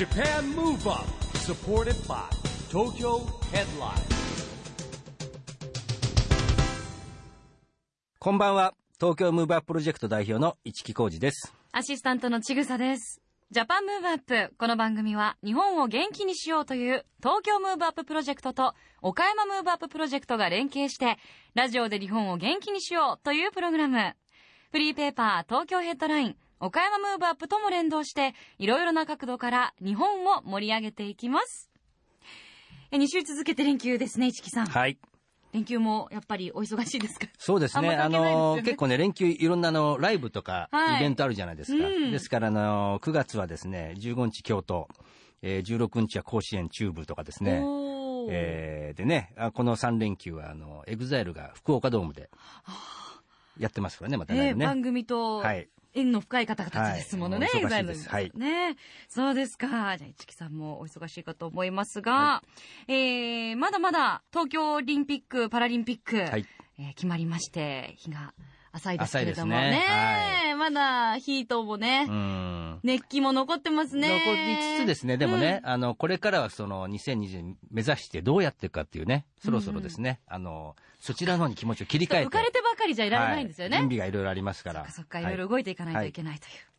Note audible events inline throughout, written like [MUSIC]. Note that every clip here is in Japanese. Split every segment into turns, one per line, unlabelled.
Japan Move Up supported by Tokyo Headline
こんばんは。東京ムーブアッププロジェクト代表の市木浩二です。
アシスタントのちぐさです。 Japan Move Up。この番組は日本を元気にしようという東京ムーブアッププロジェクトと岡山ムーブアッププロジェクトが連携してラジオで日本を元気にしようというプログラム。フリーペーパー東京ヘッドライン岡山ムーブアップとも連動していろいろな角度から日本を盛り上げていきます。え2週続けて連休ですね、市木さん。
はい。
連休もやっぱりお忙しいですか？
そうですね。あ
あ
の、
ね
結構ね、連休いろんなあの、ライブとか
はい
イベントあるじゃないですか。
うん
ですから、あの、9月はですね、15日京都、えー、16日は甲子園中部とかですね。えーでね、あこの3連休は、あの、 EXILE が福岡ドームでやってますからね、またね。
えー番組と
はい。
縁の深い方々ですものね、
はいお忙しい
ね。そうですか。じゃあ、市木さんもお忙しいかと思いますが、えー、まだまだ東京オリンピック・パラリンピック、
はい。
えー決まりまして、日が浅いですけれども
浅いですね
まだヒートもね、
うん。
熱気も残ってますね。
残りつつですね、でもね、あの、これからはその2020年目指してどうやっていくかっていうね、そろそろですね、あの、そちらの方に気持ちを切り替えて。
浮かれてばかりじゃいられないんですよね。
はい準備がいろいろありますから。
そっかそっか、い
は
ろいろ動いていかないといけないという。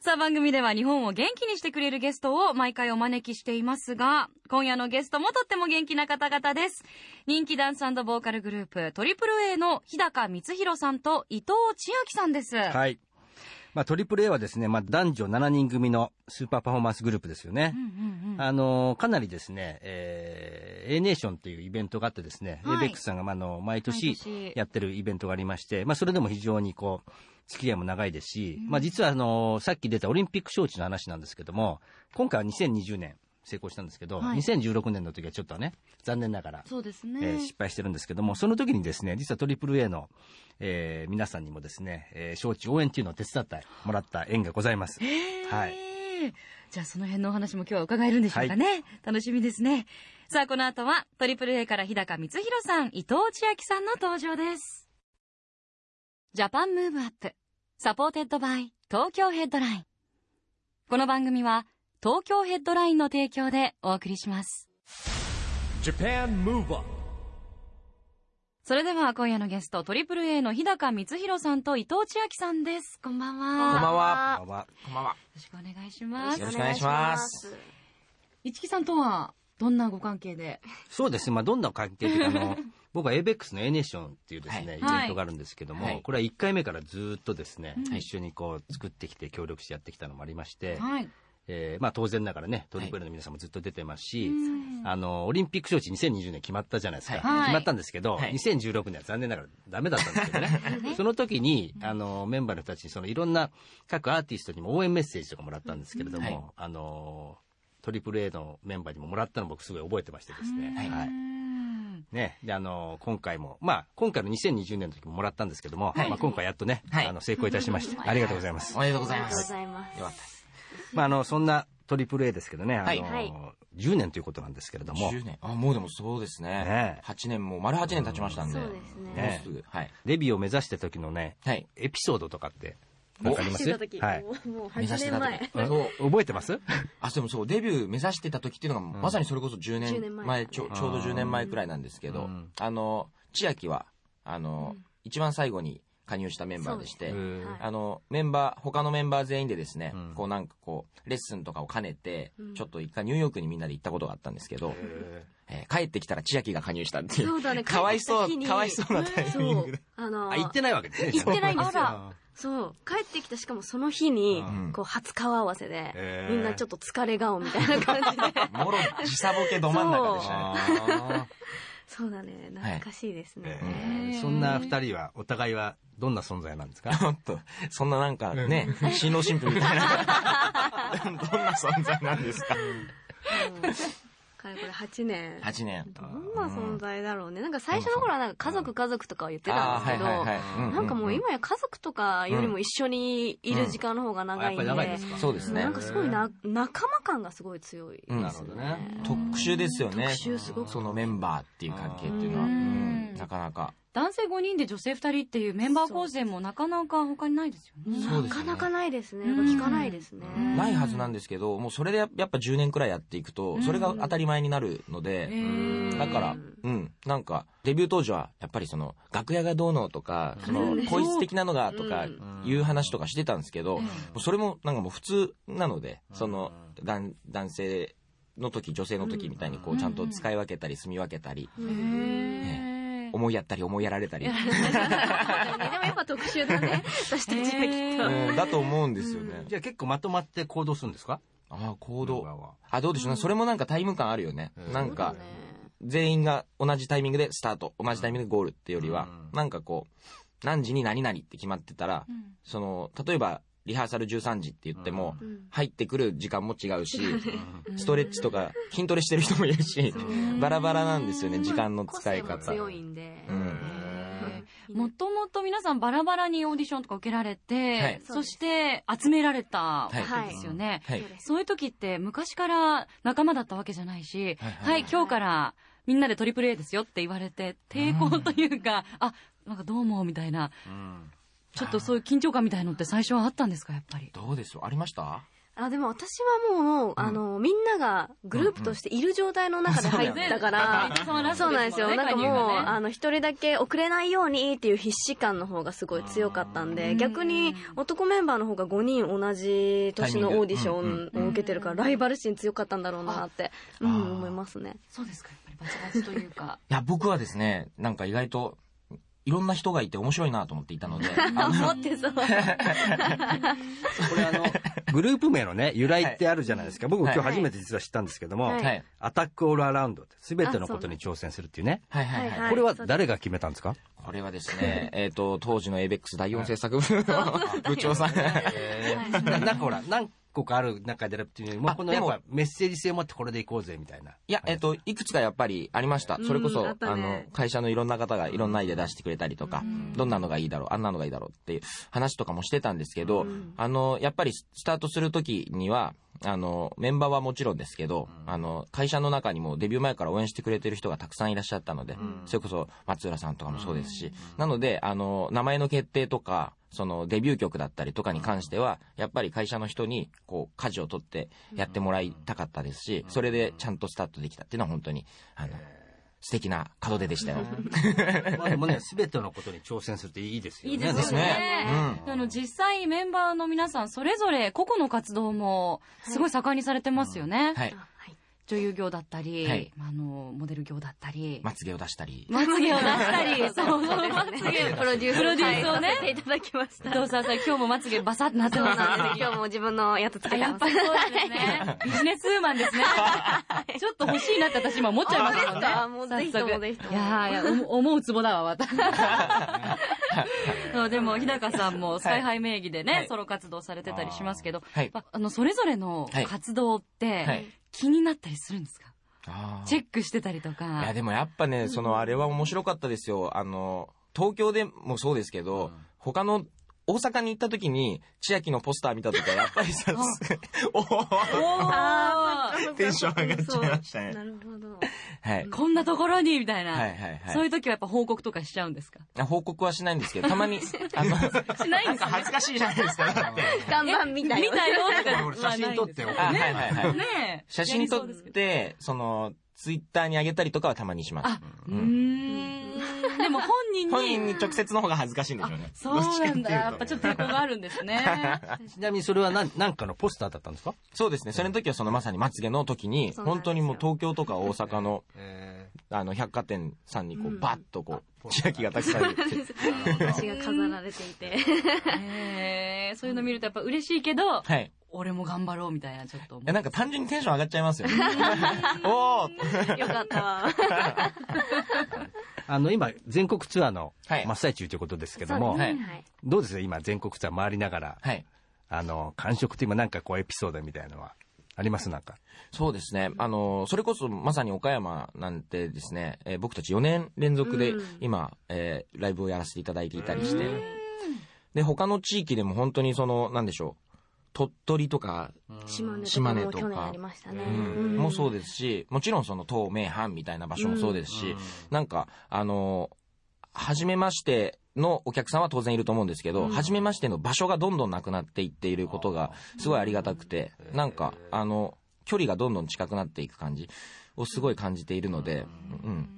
さあ番組では日本を元気にしてくれるゲストを毎回お招きしていますが、今夜のゲストもとっても元気な方々です。人気ダンスボーカルグループ、トリプル a の日高光弘さんと伊藤千秋さんです。
はい。まあ、トリプル a はですね、まあ、男女7人組のスーパーパフォーマンスグループですよね
う。んうんうん。
あのかなりですね、えー、A ネーションっていうイベントがあってですね、
はい
ABEX さんが、まあ、あの毎年やってるイベントがありまして、まあ、それでも非常にこう、付き合いも長いですし、まあ、実はあのさっき出たオリンピック招致の話なんですけども、今回は2020年成功したんですけど、
はい
2016年の時はちょっとね、残念ながら、
そうですね。
えー失敗してるんですけども、その時にですね、実はトリプル a の、えー皆さんにもですね、えー招致応援っていうのを手伝ってもらった縁がございます。はい。
じゃあその辺のお話も今日は伺えるんでしょうかね。楽しみですね。さあこの後はトリプル a から日高光弘さん、伊藤千秋さんの登場です。ジャパンムーブアップ、サポーテッドバイ東京ヘッドライン。この番組は東京ヘッドラインの提供でお送りします。
Japan Move Up
それでは今夜のゲスト、トリプル A の日高光弘さんと伊藤千秋さんです。こんばんは。
こんばんは。
こんばんは
こんばんは。
よろしくお願いします
よろ。しくお願いします。
市木さんとはどんなご関係で？
そうですね、まあ、どんな関係というか、あの、[LAUGHS] 僕は ABEX の A ネーションっていうですね、
はい
イベントがあるんですけども、
はい
これは1回目からずっとですね、
うん
一緒にこう作ってきて協力してやってきたのもありまして、
はい。
えーまあ当然ながらね、トリプルの皆さんもずっと出てますし、
うん
あの、オリンピック招致2020年決まったじゃないですか。
はい
決まったんですけど、
はい
2016年は残念ながらダメだったんですけど [LAUGHS] ね。その時に、あの、メンバーの人たちに、そのいろんな各アーティストにも応援メッセージとかもらったんですけれども、
はい
あの、トリプル a のメンバーにももらったの僕すごい覚えてましてですね。
はい
ね、で、あの、今回も、まあ、今回の2020年の時ももらったんですけども、
はい
まあ今回やっとね、
はい
あの、成功いたしまして、[LAUGHS] ありがとうございます
お。めでとうござい
ありがとうご
ます。
ざいます。
よかった。
まあ、あの、そんなトリプル a ですけどね、あの、
はい
はい
10年ということなんですけれども、
10年。あ、もうでもそうです
ね
ね。8年、もう丸8年経ちましたんで。
そうですね。
ね
もうすぐ。はい。
デビューを目指した時のね、
はい。
エピソードとかって、なんかあります？はい。
もうもう
目指
8年前。。
そう。
覚えてます？
あ、でもそう、デビュー目指してた時っていうのが、まさにそれこそ10
10
年
年前
前、ちょちょうど10年前くらいなんですけど
うん、
あの、千秋は、あの、一番最後に加入したメンバーでしてあの、メンバー、他のメンバー全員でですね、
うん
こうなんかこう、レッスンとかを兼ねて、
うん
ちょっと一回ニューヨークにみんなで行ったことがあったんですけど、えー帰ってきたら千秋が加入したっていう。
そうだね。[LAUGHS]
かわいそうかわいそうなタイミングで
そう。あの
あ、行ってないわけですね。
行ってないんですよ
あ
そう。帰ってきた、しかもその日に
う、
ん
こう、初顔合わせでみんなちょっと疲れ顔みたいな感じで。[LAUGHS]
もろ時差ボケど真ん中でしたね。
あ [LAUGHS]
そうだね。懐かしいです
ー
ね。
えーそんな二人は、お互いはどんな存在なんですか？[LAUGHS]
そんななんかね、[LAUGHS] 新郎新婦みたいな。[LAUGHS] どんな存在なんですか？
うんかれこれ8年。
?8 年。
どんな存在だろうね。なんか最初の頃はなんか家族家族とかは言ってたんですけど、
い
なんかもう今や家族とかよりも一緒にいる時間の方が長いんで、
あやっぱり長いですか？
そうですね
なんかすごいな仲間感がすごい強いですね。
うん
なるほどね
特殊ですよね。
特殊すごく
そのメンバーっていう関係っていうのは。
う
うんんなかなか。
男性5人で女性2人っていうメンバー構成もなかなか他にないですよね。
ね。
なかなかないですね。
うん。
聞かないですね。
うん。
ないはずなんですけど、もうそれでやっぱ10年くらいやっていくと、それが当たり前になるので、
へ
だから、うん、なんか、デビュー当時は、やっぱりその、楽屋がどうのとか、その
うん、
声質的なのがとか
う。ん、
いう話とかしてたんですけど、それもなんかもう普通なので、その、男男性の時、女性の時みたいに、こう、ちゃんと使い分けたり、住み分けたり、
へー
思いやったり、思いやられたり、[LAUGHS]
でもやっぱ特殊だね。[LAUGHS] 私たちはきっと。
うんだと思うんですよね。
じゃあ結構まとまって行動するんですか？
ああ、行動。あ、どうでしょうね。それもなんかタイム感あるよね。
うん
なんか、全員が同じタイミングでスタート、同じタイミングでゴールっていうよりは、
うん
なんかこう、何時に何々って決まってたら、
うん
その、例えば、リハーサル13時って言っても、
うん。
入ってくる時間も違うし、
うん。
ストレッチとか筋トレしてる人もいるし、バラバラなんですよね、時間の
個
使い方。
性も強いんで。
うん。
もともと皆さんバラバラにオーディションとか受けられて、
はい。
そして集められたわけ
はい
ですよね。
はい。
そう。
いう時って昔から仲間だったわけじゃないし、
はい。
はい、今日からみんなでトリプル A ですよって言われて、抵抗というか、あ、なんかどうもみたいな、
うん
ちょっとそういう緊張感みたいのって最初はあったんですか、やっぱり？
どうですありました？
あでも私はもう、あのみんながグループとしている状態の中で入ったから、そうなんですよ。なんかもう、あの、一人だけ遅れないようにっていう必死感の方がすごい強かったんで、逆に男メンバーの方が5人同じ年のオーディションを受けてるから、ライバル心強かったんだろうなって、うん、思いますね。
そうですか、やっぱりバチバチというか。
いや、僕はですね、なんか意外と、いろんな人がいて面白いなと思っていたので、[LAUGHS]
思ってそう。[LAUGHS]
これあの、グループ名のね、由来ってあるじゃないですか。僕も今日初めて実は知ったんですけども。アタックオールアラウンドって全てのことに挑戦するっていうね。
はいはいはい。
はい
これは誰が決めたんですか？
これはですね、[LAUGHS] えっと、当時の ABEX 第4制作部の部長さん。
ななんかほら、何個かある中でやるっていうよりも、
あでも
このやっぱメッセージ性を持ってこれでいこうぜみたいな。
いや、えっと、いくつかやっぱりありました。それこそ、
うんあ
の、会社のいろんな方がいろんなアイデア出してくれたりとか、どんなのがいいだろう、あんなのがいいだろうっていう話とかもしてたんですけど、あの、やっぱりスタートするときには、あの、メンバーはもちろんですけど、あの、会社の中にもデビュー前から応援してくれてる人がたくさんいらっしゃったので、それこそ松浦さんとかもそうですし、なので、あの、名前の決定とか、そのデビュー曲だったりとかに関しては、やっぱり会社の人に、こう、舵を取ってやってもらいたかったですし、それでちゃんとスタートできたっていうのは本当に、あの、素敵な門出でしたよ。[LAUGHS]
まあでもね、全てのことに挑戦するっていいですよね。
いいです
ですね
あの実際メンバーの皆さんそれぞれ個々の活動もすごい盛んにされてますよね、
はい。
女優業だったり、
はい
あのモデル業だったり、
まつげを出したり。
まつげを出したり [LAUGHS] そうそうまつげ
プロデュース
プロデュースをね
はいさせていただきました。
どうさん今日もまつげバサッとなって
そう
ます
なんです。今日も自分のやつつけてます
やっぱ。りそうですね。[LAUGHS] ビジネスウーマンですね。[LAUGHS] ちょっと欲しいなって私今思っちゃいますもんね。
あもうぜひともぜひとも
いやーいや、お思うツボだわ、私。そうでも、日高さんもスカイハイ名義でね、
はい
ソロ活動されてたりしますけど、
はい
やっぱあの、それぞれの
はい
活動って、
はい
気になったりするんですか？チェックしてたりと
い
か。
や、でもやっぱね、その、あれは面白かったですよ。あの、東京でもそうですけど、他の、大阪に行った時に、千秋のポスター見た時は、やっぱりさ、[LAUGHS] おー。
おー。
テンション上がっちゃいましたね
なるほど。
はい。
こんなところにみたいな、
はいはいはい。
そういう時はやっぱ報告とかしちゃうんですか？
あ報告はしないんですけど、たまに、[LAUGHS] あの、
しないんですか
恥ずかしいじゃないですか。
看板みたいな。
見たよとか
俺写真撮って
はいん
はいはい
ねえ。
写真撮って、その、ツイッターに上げたりとかはたまにします。
あ。、うーん。でも本人に。
本人に直接の方が恥ずかしいんでしょうね。
そうなんだ。やっぱちょっと抵抗があるんですね。[LAUGHS]
ちなみにそれは何何かのポスターだったんですか？
そうですね。それの時はそのまさにまつげの時に、本当にもう東京とか大阪の、
え
あの、百貨店さんにこう、
うん
バッとこう、千秋がたくさんいて。
私が飾られていて。
そういうの見るとやっぱ嬉しいけど、
はい。
俺も頑張ろうみたいなちょっと思う。
いや、なんか単純にテンション上がっちゃいますよね。[LAUGHS] おー。
よかった。わ。[LAUGHS]
あの、今、全国ツアーの
はい。
真っ最中ということですけども、
そうですね。はい。
どうです今、全国ツアー回りながら、
はい。
あの、感触って今なんかこうエピソードみたいなのは？ありますなんか？
そうですね。あの、それこそまさに岡山なんてですね、えー僕たち4年連続で
うん。
今、えーライブをやらせていただいていたりして、で、他の地域でも本当にその、なんでしょう、鳥取とか、
島根とか
島根とか。
も去年ありましたね。
うん。もそうですし、もちろんその東名阪みたいな場所もそうですし、なんか、あの、初めましてのお客さんは当然いると思うんですけど、初めましての場所がどんどんなくなっていっていることがすごいありがたくて、なんか、あの、距離がどんどん近くなっていく感じをすごい感じているので、うん。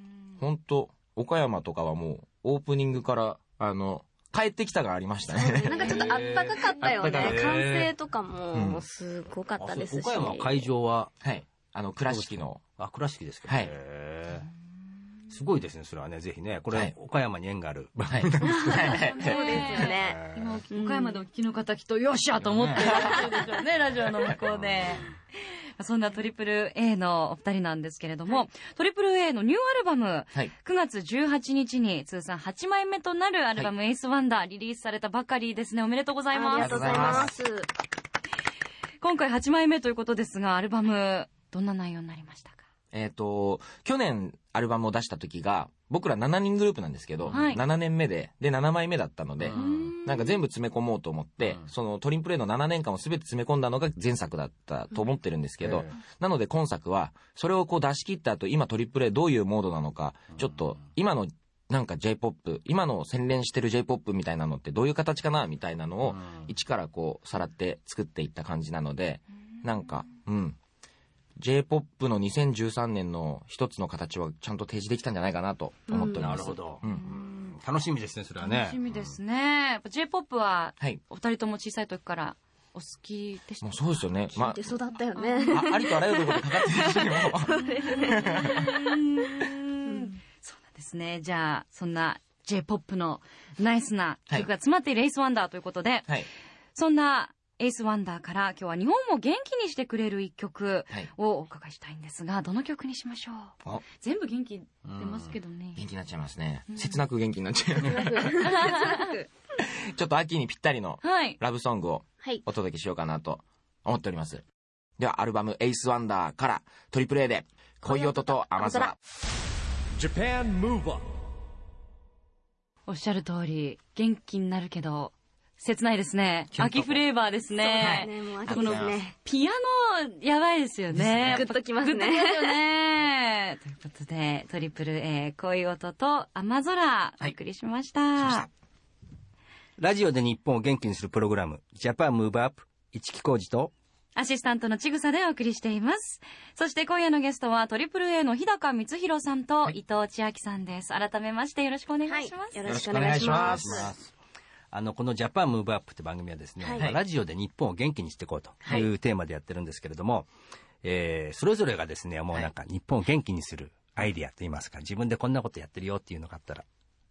本当岡山とかはもう、オープニングから、あの、帰ってきたがありましたね。
なんかちょっとあったかかったよね
あったかかった
歓声とか
うん
もすごかったですし
岡山会場は、
はい。あの、倉敷の、
あ、倉敷ですけど。
はい
すごいですね、それはね、ぜひね。これ、
はい
岡山に縁がある。
はい。[LAUGHS]
そうですよね
今岡山でお聞きの方きっとよっしゃと思ってるでしょうね、ラジオの向こうで。そんなトリプル A のお二人なんですけれども、トリプル A のニューアルバム、
はい。
9月18日に通算8枚目となるアルバム、エースワンダーリリースされたばかりですね。おめでとうござい
あり
ます
がとうございます。
今回8枚目ということですが、アルバム、どんな内容になりましたか？
えっ、と、去年アルバムを出した時が、僕ら7人グループなんですけど、
はい。
7年目で、で、7枚目だったので、
うん
なんか全部詰め込もうと思って、
うん。
そのトリンプレイの7年間を全て詰め込んだのが前作だったと思ってるんですけど、
ええ
なので今作は、それをこう出し切った後、今トリプル A どういうモードなのか、ちょっと今のなんか J-POP、今の洗練してる J-POP みたいなのってどういう形かなみたいなのを、一からこう、さらって作っていった感じなので、なんか、うん。J-POP の2013年の一つの形はちゃんと提示できたんじゃないかなと思っております。
なるほど
うん。
楽しみですね、それはね
楽し。みですね。やっぱ J-POP は、
はい。
お二人とも小さい時からお好きでした
もうそうですよね。ま
聞いて育ったよね
あ、あ [LAUGHS] りとあらゆるところでかかってる人にも。
うんそうなんですね。じゃあ、そんな J-POP のナイスな曲が詰まっているエースワンダーということで、
はい。
そんなエースワンダーから今日は日本を元気にしてくれる一曲
はい。
をお伺いしたいんですが、どの曲にしましょう？
あ
全部元気出ますけどね。
元気になっちゃいますね。切なく元気になっちゃう。[LAUGHS] ちょっと秋にぴったりの
はい。
ラブソングを
はい
お届けしようかなと思っております。では、アルバムエイスワンダーからトリプル A で恋音と雨空。
おっしゃる通り、元気になるけど、切ないですね。秋フレーバーですね。
ねもう秋ですね
ピアノ、やばいですよね。
グッときますね
グッときますよね。[LAUGHS] ということで、トリプル A、恋音と雨空、お送りしました。
ました
ラジオで日本を元気にするプログラム、ジャパンムーブアップ、市木浩二と、
アシスタントのちぐさでお送りしています。そして今夜のゲストは、トリプル A の日高光弘さんと伊藤千秋さんです。改めましてよろしくお願いします。
よろしくお願いします
よろしくお願いします
あの、このジャパンムーブアップって番組はですね、
はい。
まあラジオで日本を元気にしていこうと
はい。
いうテーマでやってるんですけれども、えーそれぞれがですね、もうなんか日本を元気にするアイディアといいますか、自分でこんなことやってるよっていうのがあったら、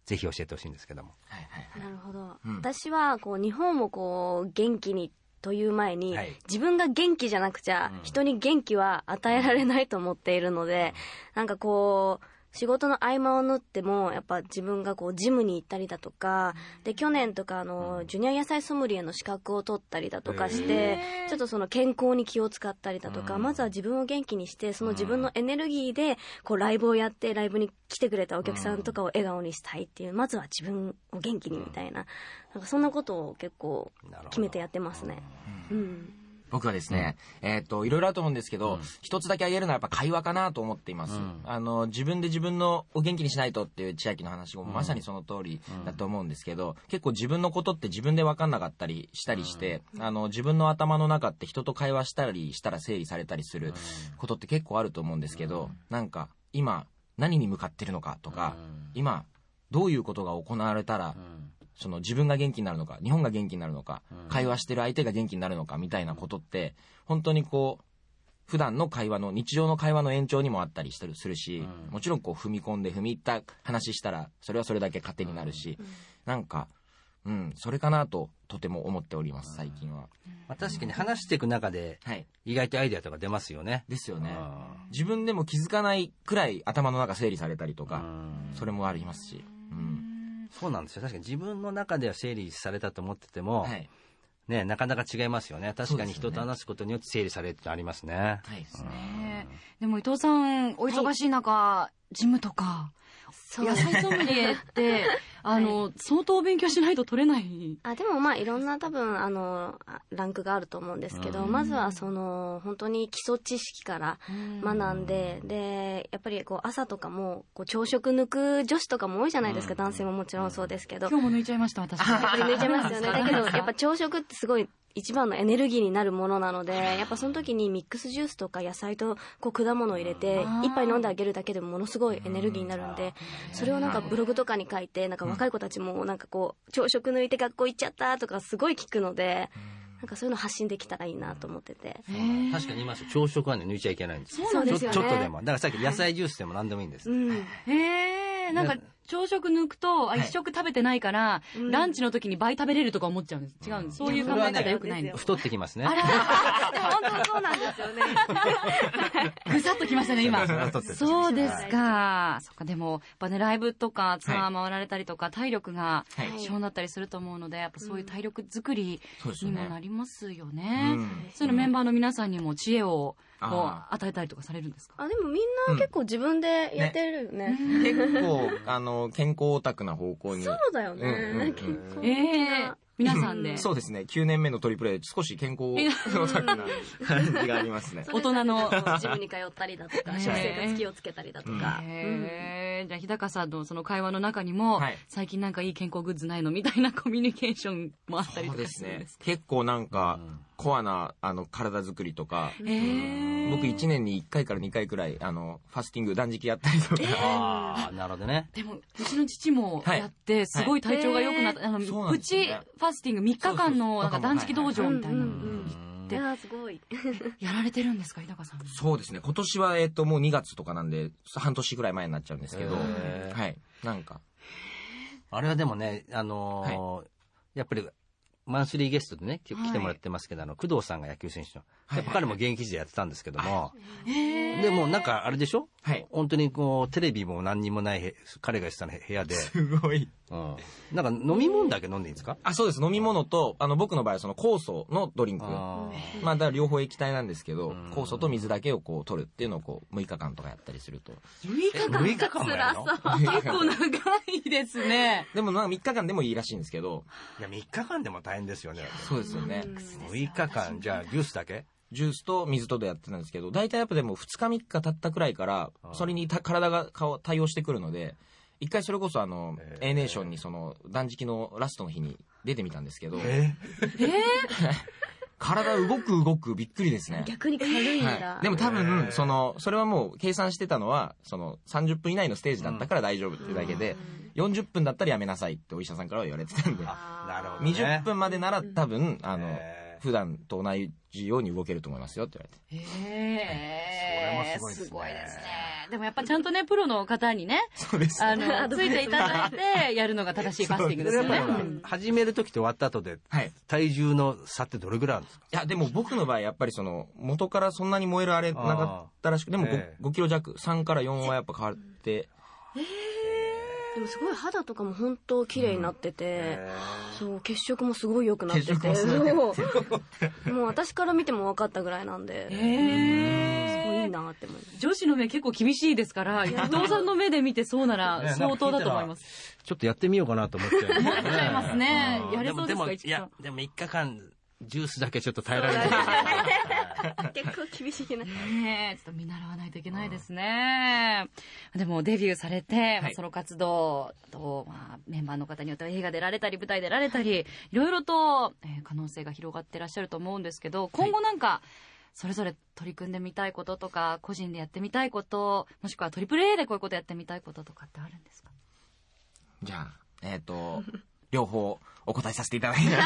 ぜひ教えてほしいんですけども。
はいはいはい。
なるほど、
うん。
私はこう日本をこう元気にという前に、
はい。
自分が元気じゃなくちゃ、
うん。
人に元気は与えられないと思っているので、なんかこう仕事の合間を縫ってもやっぱ自分がこうジムに行ったりだとかで去年とかあのジュニア野菜ソムリエの資格を取ったりだとかしてちょっとその健康に気を使ったりだとか
うん。
まずは自分を元気にしてその自分のエネルギーでこうライブをやってライブに来てくれたお客さんとかを笑顔にしたいっていうまずは自分を元気にみたいななんかそんなことを結構決めてやってますね。うん
僕はですね、えっ、と、いろいろあると思うんですけど、
うん。
一つだけ挙げるのはやっぱ会話かなと思っています。
うん。
あの、自分で自分のを元気にしないとっていう千秋の話もまさにその通りだと思うんですけど、結構自分のことって自分で分かんなかったりしたりして、あの、自分の頭の中って人と会話したりしたら整理されたりすることって結構あると思うんですけど、なんか、今、何に向かってるのかとか、今、どういうことが行われたら、その自分が元気になるのか、日本が元気になるのか、会話してる相手が元気になるのかみたいなことって、本当にこう、普段の会話の、日常の会話の延長にもあったりするし、もちろんこう踏み込んで踏み入った話したら、それはそれだけ糧になるし、なんか、うん、それかなととても思っております、最近は。
まあ、確かに話していく中で、
はい。
意外とアイデアとか出ますよね。
ですよね。
う
自分でも気づかないくらい頭の中整理されたりとか、
ん
それもありますし。うん。
そうなんですよ。確かに自分の中では整理されたと思ってても、
はい。
ね、なかなか違いますよね。確かに人と話すことによって整理されるってありますね。
はいですね。
ねでも伊藤さん、お忙しい中、ジムとか、野菜ソムリエって、[LAUGHS] あの、相当勉強しないと取れない。
あでもまあいろんな多分あのあランクがあると思うんですけど、まずはその本当に基礎知識から学んで、でやっぱりこう朝とかもこう朝食抜く女子とかも多いじゃないですか、男性ももちろんそうですけど、
今日も抜いちゃいました、私。
やっぱり抜いちゃいますよね。[LAUGHS] だけど、やっぱ朝食ってすごい一番のエネルギーになるものなので、やっぱその時にミックスジュースとか野菜とこう果物を入れて、一杯飲んであげるだけでもものすごいエネルギーになるんで、それをなんかブログとかに書いて、なんか若い子たちもなんかこう、朝食抜いて学校行っちゃったとかすごい聞くので、なんかそういうの発信できたらいいなと思ってて。
確かに言います朝食はね抜いちゃいけないんですよ。
そうですよね。
ちょちょっとでも。だからさっき野菜ジュースでも何でもいいんです、
うん。
へえ、なんか、朝食抜くと、あ、一食食べてないから、
うん
ランチの時に倍食べれるとか思っちゃうんです。違うんです。そういう考え方良くないんです。
太ってきますね [LAUGHS]
本当そうなんですよね。[LAUGHS]
ぐさっときましたね、今。そうですか。そっか、でも、やっぱね、ライブとかツアー回られたりとか、体力が
はい
必要になったりすると思うので、やっぱそういう体力作り
そうですよね
にもなりますよね。
うん
そういうのメンバーの皆さんにも知恵をこう
あ
与えたりとかされるんですか？
あ、でもみんな結構自分でやってるよね。[LAUGHS]
結構、あの、健康オタクな方向に。
そうだよね。
うんうんうん
健康的
ええ
な
皆さんで。
そうですね。9年目のトリプル A、少し健康 [LAUGHS] オタクな感じがありますね。[LAUGHS]
大人の。
ジムに通ったりだとか、
ね
食生活気をつけたりだとか。うん
へーじゃあ日高さんのその会話の中にも、
はい
最近なんかいい健康グッズないの？みたいなコミュニケーションもあったりと
そうですね
かするんです。
結構なんか、コアな、あの、体作りとか、僕1年に1回から2回くらい、あの、ファスティング、断食やったりとか、
ああなるほどね。
でも、うちの父も
はい
やって、すごい体調が良くなった。あの、プチファスティング3日間のなんか断食道場みたいな。の
うんうんうん。いやーすごい。
やられてるんですか、日高さん。
そうですね。今年は、えっ、と、もう2月とかなんで、半年ぐらい前になっちゃうんですけど、はい。なんか、
あれはでもねあのーやっぱりマンスリーゲストでね来てもらってますけど、あの工藤さんが野球選手の。やっぱ彼も現役時代やってたんですけども、でもなんかあれでしょ
はい。
本当にこうテレビも何にもないへ彼がした部屋で、
すごい。
うん、なんか飲み物だけ飲んでいいんですか？
あ、そうです。飲み物と、あの、僕の場合はその酵素のドリンク。
あ
まあ、だから両方液体なんですけど
ん、
酵素と水だけをこう取るっていうのをこう、6日間とかやったりすると。
6日間
6日間もやるの？
結構長いですね。[LAUGHS]
でもなんか3日間でもいいらしいんですけど、
いや3日間でも大変ですよね
そうですよね。
6日間じゃあジュースだけ？
ジュースと水とでやってたんですけど、大体やっぱでも2日3日経ったくらいから、それにた体が顔対応してくるので、一回それこそあの、
えー。
A ネーションにその断食のラストの日に出てみたんですけど、
え [LAUGHS]
体動く動くびっくりですね。
逆に軽いんだ。
はい、でも多
へ
分
ー。
そのそれはもう計算してたのはその30分以内のステージだったから大丈夫っていうだけで、40分だったらやめなさいってお医者さんからは言われてたんで。
あなるほど、ね、
20分までなら多分あの
へー
普段と同じように動けると思いますよって言われて。
へー。
それもすごいですね。
でもやっぱちゃんとね、プロの方にね、
そうです
あ
ね。
の、ついていただいて、やるのが正しいファスティングですよね。
始める時と終わった後で
はい。
体重の差ってどれぐらいあるんですか？
いやでも僕の場合やっぱりその元からそんなに燃えるあれなかったらしくでも 5,、
ええ。
5キロ弱3から4はやっぱ変わって
でもすごい肌とかも本当綺麗になってて、
へ
そう血色もすごい良くなってて
も
う。[LAUGHS] もう私から見ても分かったぐらいなんで、
へ
すごいいいなって思います。
女子の目結構厳しいですから、伊藤さんの目で見てそうなら相当だと思います。
ちょっとやってみようかなと思っちゃいますね。[LAUGHS]
思っちゃいますね。
うん。
やれそうですか
もいや
市木さん、
でも3日間、ジュースだけちょっと耐えられない。[LAUGHS] [LAUGHS]
結構厳しいな
ねえ、ちょっと見習わないといけないですね。でもデビューされて、まあソロ活動と、まあ、メンバーの方によっては映画出られたり、舞台出られたり、い。ろいろと、えー可能性が広がってらっしゃると思うんですけど、今後なんか、それぞれ取り組んでみたいこととか、個人でやってみたいこと、もしくはトリプル A でこういうことやってみたいこととかってあるんですか？
じゃあえっ、と両方お答えさせていただきます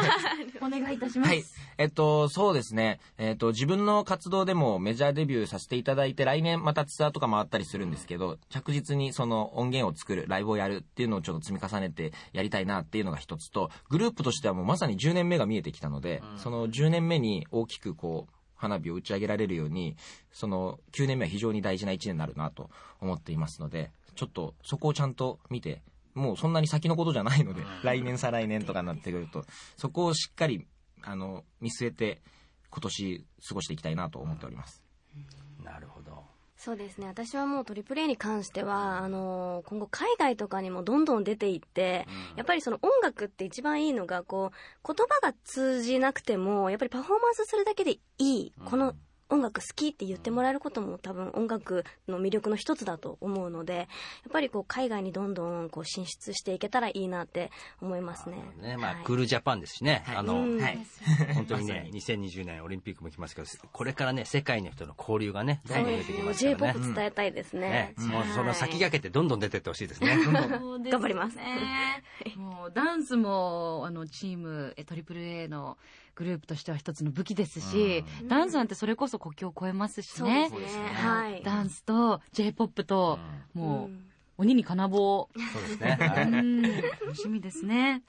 お願いいたします。
はい。えっと、そうですね。えっと、自分の活動でもメジャーデビューさせていただいて、来年またツアーとか回ったりするんですけど、着実にその音源を作る、ライブをやるっていうのをちょっと積み重ねてやりたいなっていうのが一つと、グループとしてはもうまさに10年目が見えてきたので、その10年目に大きくこう、花火を打ち上げられるように、その9年目は非常に大事な1年になるなと思っていますので、ちょっとそこをちゃんと見て、もうそんなに先のことじゃないので、来年再来年とかになってくると、そこをしっかり、あの、見据えて、今年過ごしていきたいなと思っております。
なるほど。
そうですね。私はもうトリプル A に関してはあの今後海外とかにもどんどん出ていって、うん、やっぱりその音楽って一番いいのがこう言葉が通じなくてもやっぱりパフォーマンスするだけでいい、この音楽好きって言ってもらえることも多分音楽の魅力の一つだと思うのでやっぱりこう海外にどんどんこう進出していけたらいいなって思いますね。
ねまあ、はい、クールジャパンですしね、はい、あの、はい、本当にね2020年オリンピックも来ますけどこれからね世界の人の交流がねどんどん出てきますからね。
J-POP 伝えたいですね。
ねもうその先駆けてどんどん出てってほしいですね。
頑張ります。[LAUGHS]
もうダンスもあのチームトリプル A のグループとしては一つの武器ですし、うん、ダンスなんてそれこそ国境を越えますしね。ね。はい。ダンスと J-POP と、もう、鬼に金棒。
そうですね。はい、
楽しみですね。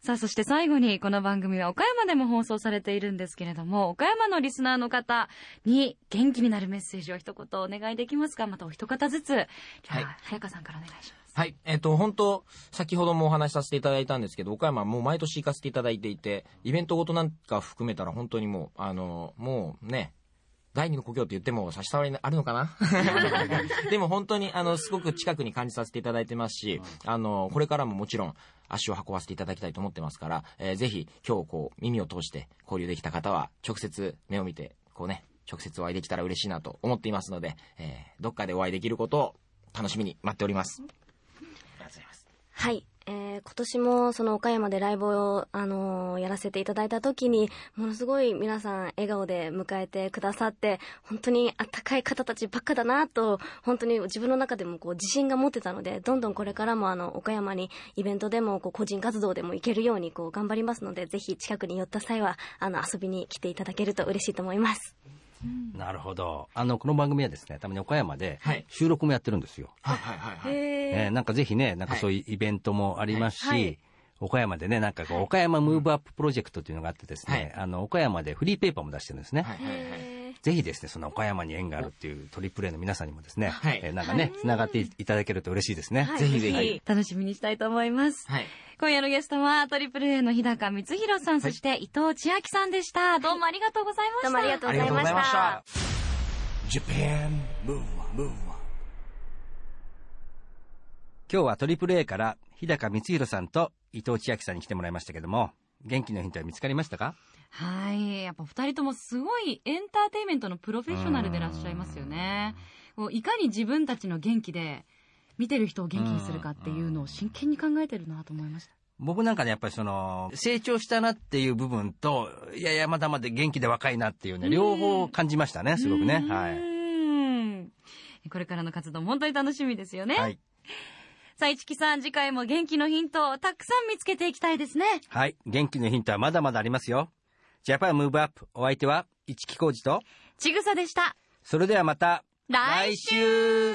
さあ、そして最後にこの番組は岡山でも放送されているんですけれども、岡山のリスナーの方に元気になるメッセージを一言お願いできますか？またお一方ずつ。じゃあ、はい、早川さんからお願いします。
はい。えっ、ー、と、本当先ほどもお話しさせていただいたんですけど、岡山もう毎年行かせていただいていて、イベントごとなんか含めたら本当にもう、あの、もうね、第二の故郷って言っても差し障りあるのかな？[LAUGHS] でも本当に、あの、すごく近くに感じさせていただいてますし、あの、これからももちろん足を運ばせていただきたいと思ってますから、えー、ぜひ今日こう耳を通して交流できた方は直接目を見て、こうね、直接お会いできたら嬉しいなと思っていますので、えー、どっかでお会いできることを楽しみに待っております。
はい。えー、今年もその岡山でライブを、あのー、やらせていただいた時に、ものすごい皆さん笑顔で迎えてくださって、本当にあったかい方たちばっかだなと、本当に自分の中でもこう自信が持ってたので、どんどんこれからもあの、岡山にイベントでもこう個人活動でも行けるようにこう頑張りますので、ぜひ近くに寄った際は、あの、遊びに来ていただけると嬉しいと思います。
なるほど。あの、この番組はですね、たまに岡山で収録もやってるんですよ。
はいはいはいはい。
えー、なんかぜひね、なんかそういうイベントもありますし、はいはい岡山でね、なんかこう、岡山ムーブアッププロジェクトっていうのがあってですね、はい、あの、岡山でフリーペーパーも出してるんですね。はいはいはい、ぜひですね、その岡山に縁があるっていうトリプル A の皆さんにもですね、はい、えー、なんかね、つながっていただけると嬉しいですね。
はい、ぜひぜひ。楽しみにしたいと思います。はい。今夜のゲストは、トリプル A の日高光弘さん、そして伊藤千秋さんでした。どうもありがとうございました。どうも
ありがとうございました。
Japan Move Up 今日はトリプル A から日高光弘さんと伊藤千秋さんに来てもらいましたけども元気のヒントは見つかりましたか？
はい。やっぱ二人ともすごいエンターテインメントのプロフェッショナルでいらっしゃいますよね。こういかに自分たちの元気で見てる人を元気にするかっていうのを真剣に考えてるなと思いました
僕なんかね、やっぱりその、成長したなっていう部分と、いやいや、まだまだ元気で若いなっていうね、両方感じましたね、すごくね。はい。
これからの活動も本当に楽しみですよね。はい。さあ、市木さん、次回も元気のヒントをたくさん見つけていきたいですね。
はい。元気のヒントはまだまだありますよ。 Japan Move Up。お相手は、市木浩二と、
ちぐさでした。
それではまた、来週